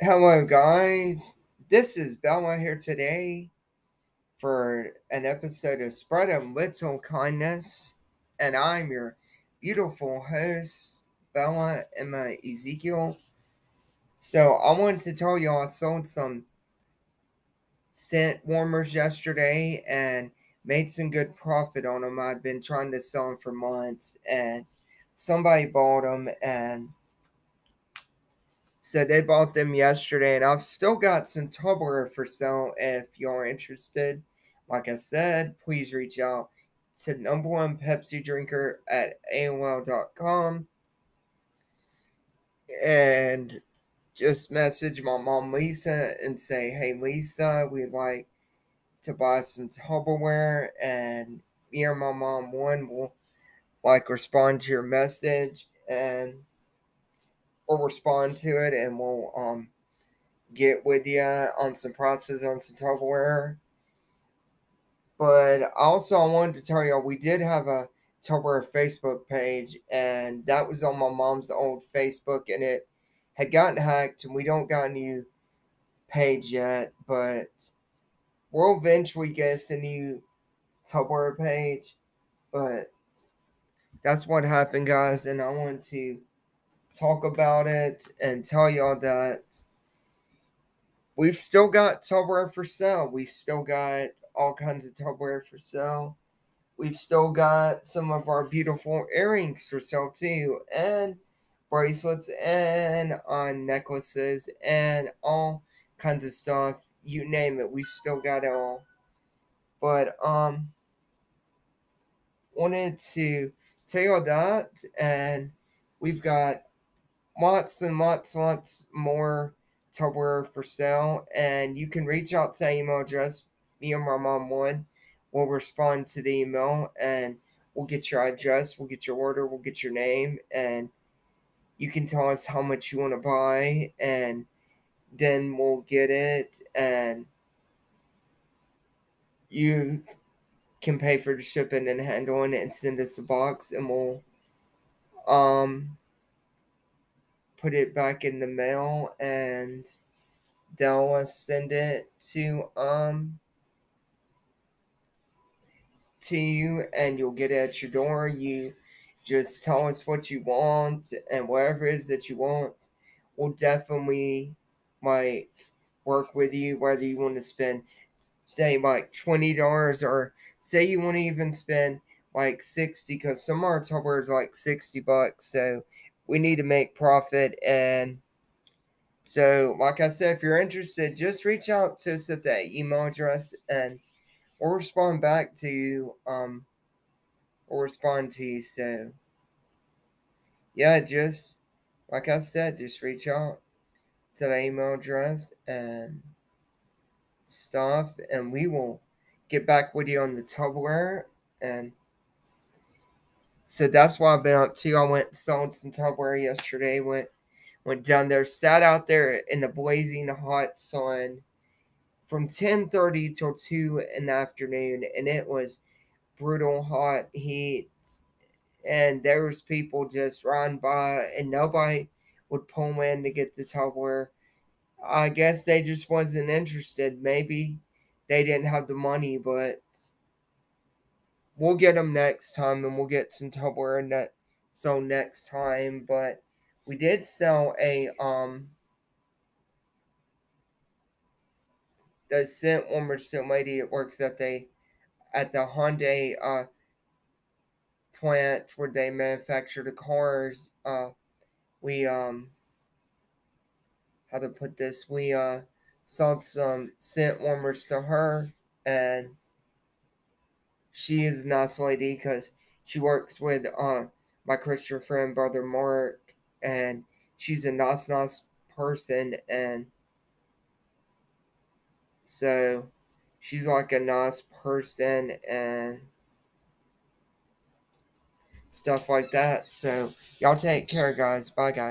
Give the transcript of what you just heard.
Hello, guys. This is Bella here today for an episode of Spread a Little Kindness, and I'm your beautiful host, Bella Emma Ezekiel. So, I wanted to tell y'all I sold some scent warmers yesterday and made some good profit on them. I've been trying to sell them for months, and somebody bought them, and so they bought them yesterday, and I've still got some Tupperware for sale if you're interested. Like I said, please reach out to number one Pepsi drinker at AOL.com and just message my mom Lisa and say, Hey Lisa, we'd like to buy some Tupperware and me or my mom one will like respond to your message and or respond to it and we'll um get with you on some prices on some Tupperware. But also, I wanted to tell y'all we did have a Tupperware Facebook page, and that was on my mom's old Facebook, and it had gotten hacked, and we don't got a new page yet, but we'll eventually get us a new Tupperware page. But that's what happened, guys, and I want to talk about it and tell y'all that we've still got Tupperware for sale. We've still got all kinds of Tupperware for sale. We've still got some of our beautiful earrings for sale too, and bracelets and on necklaces and all kinds of stuff. You name it, we've still got it all. But um wanted to tell you all that and we've got lots and lots, lots more Tupperware for sale. And you can reach out to email address, me and my mom one. We'll respond to the email and we'll get your address, we'll get your order, we'll get your name, and you can tell us how much you want to buy, and then we'll get it, and you can pay for the shipping and handling it and send us the box, and we'll um put it back in the mail and they'll send it to um to you and you'll get it at your door. You just tell us what you want and whatever it is that you want, we'll definitely like work with you whether you want to spend say like twenty dollars or say you want to even spend like sixty because some of our is like sixty bucks. So we need to make profit. And so, like I said, if you're interested, just reach out to us at that email address and we'll respond back to you. Um, we'll respond to you. So, yeah, just like I said, just reach out to the email address and stuff, and we will get back with you on the Tupperware and so that's what I've been up to. I went sold some Tupperware yesterday. Went went down there, sat out there in the blazing hot sun from 10:30 till 2 in the afternoon and it was brutal hot heat and there was people just riding by and nobody would pull in to get the Tupperware. I guess they just wasn't interested. Maybe they didn't have the money, but we'll get them next time and we'll get some Tupperware net so next time. But we did sell a um the scent warmer scent lady that works at the at the Hyundai uh plant where they manufacture the cars. Uh we um how to put this, we uh sold some scent warmers to her and she is a nice lady because she works with uh, my Christian friend, Brother Mark, and she's a nice, nice person. And so she's like a nice person and stuff like that. So y'all take care, guys. Bye, guys.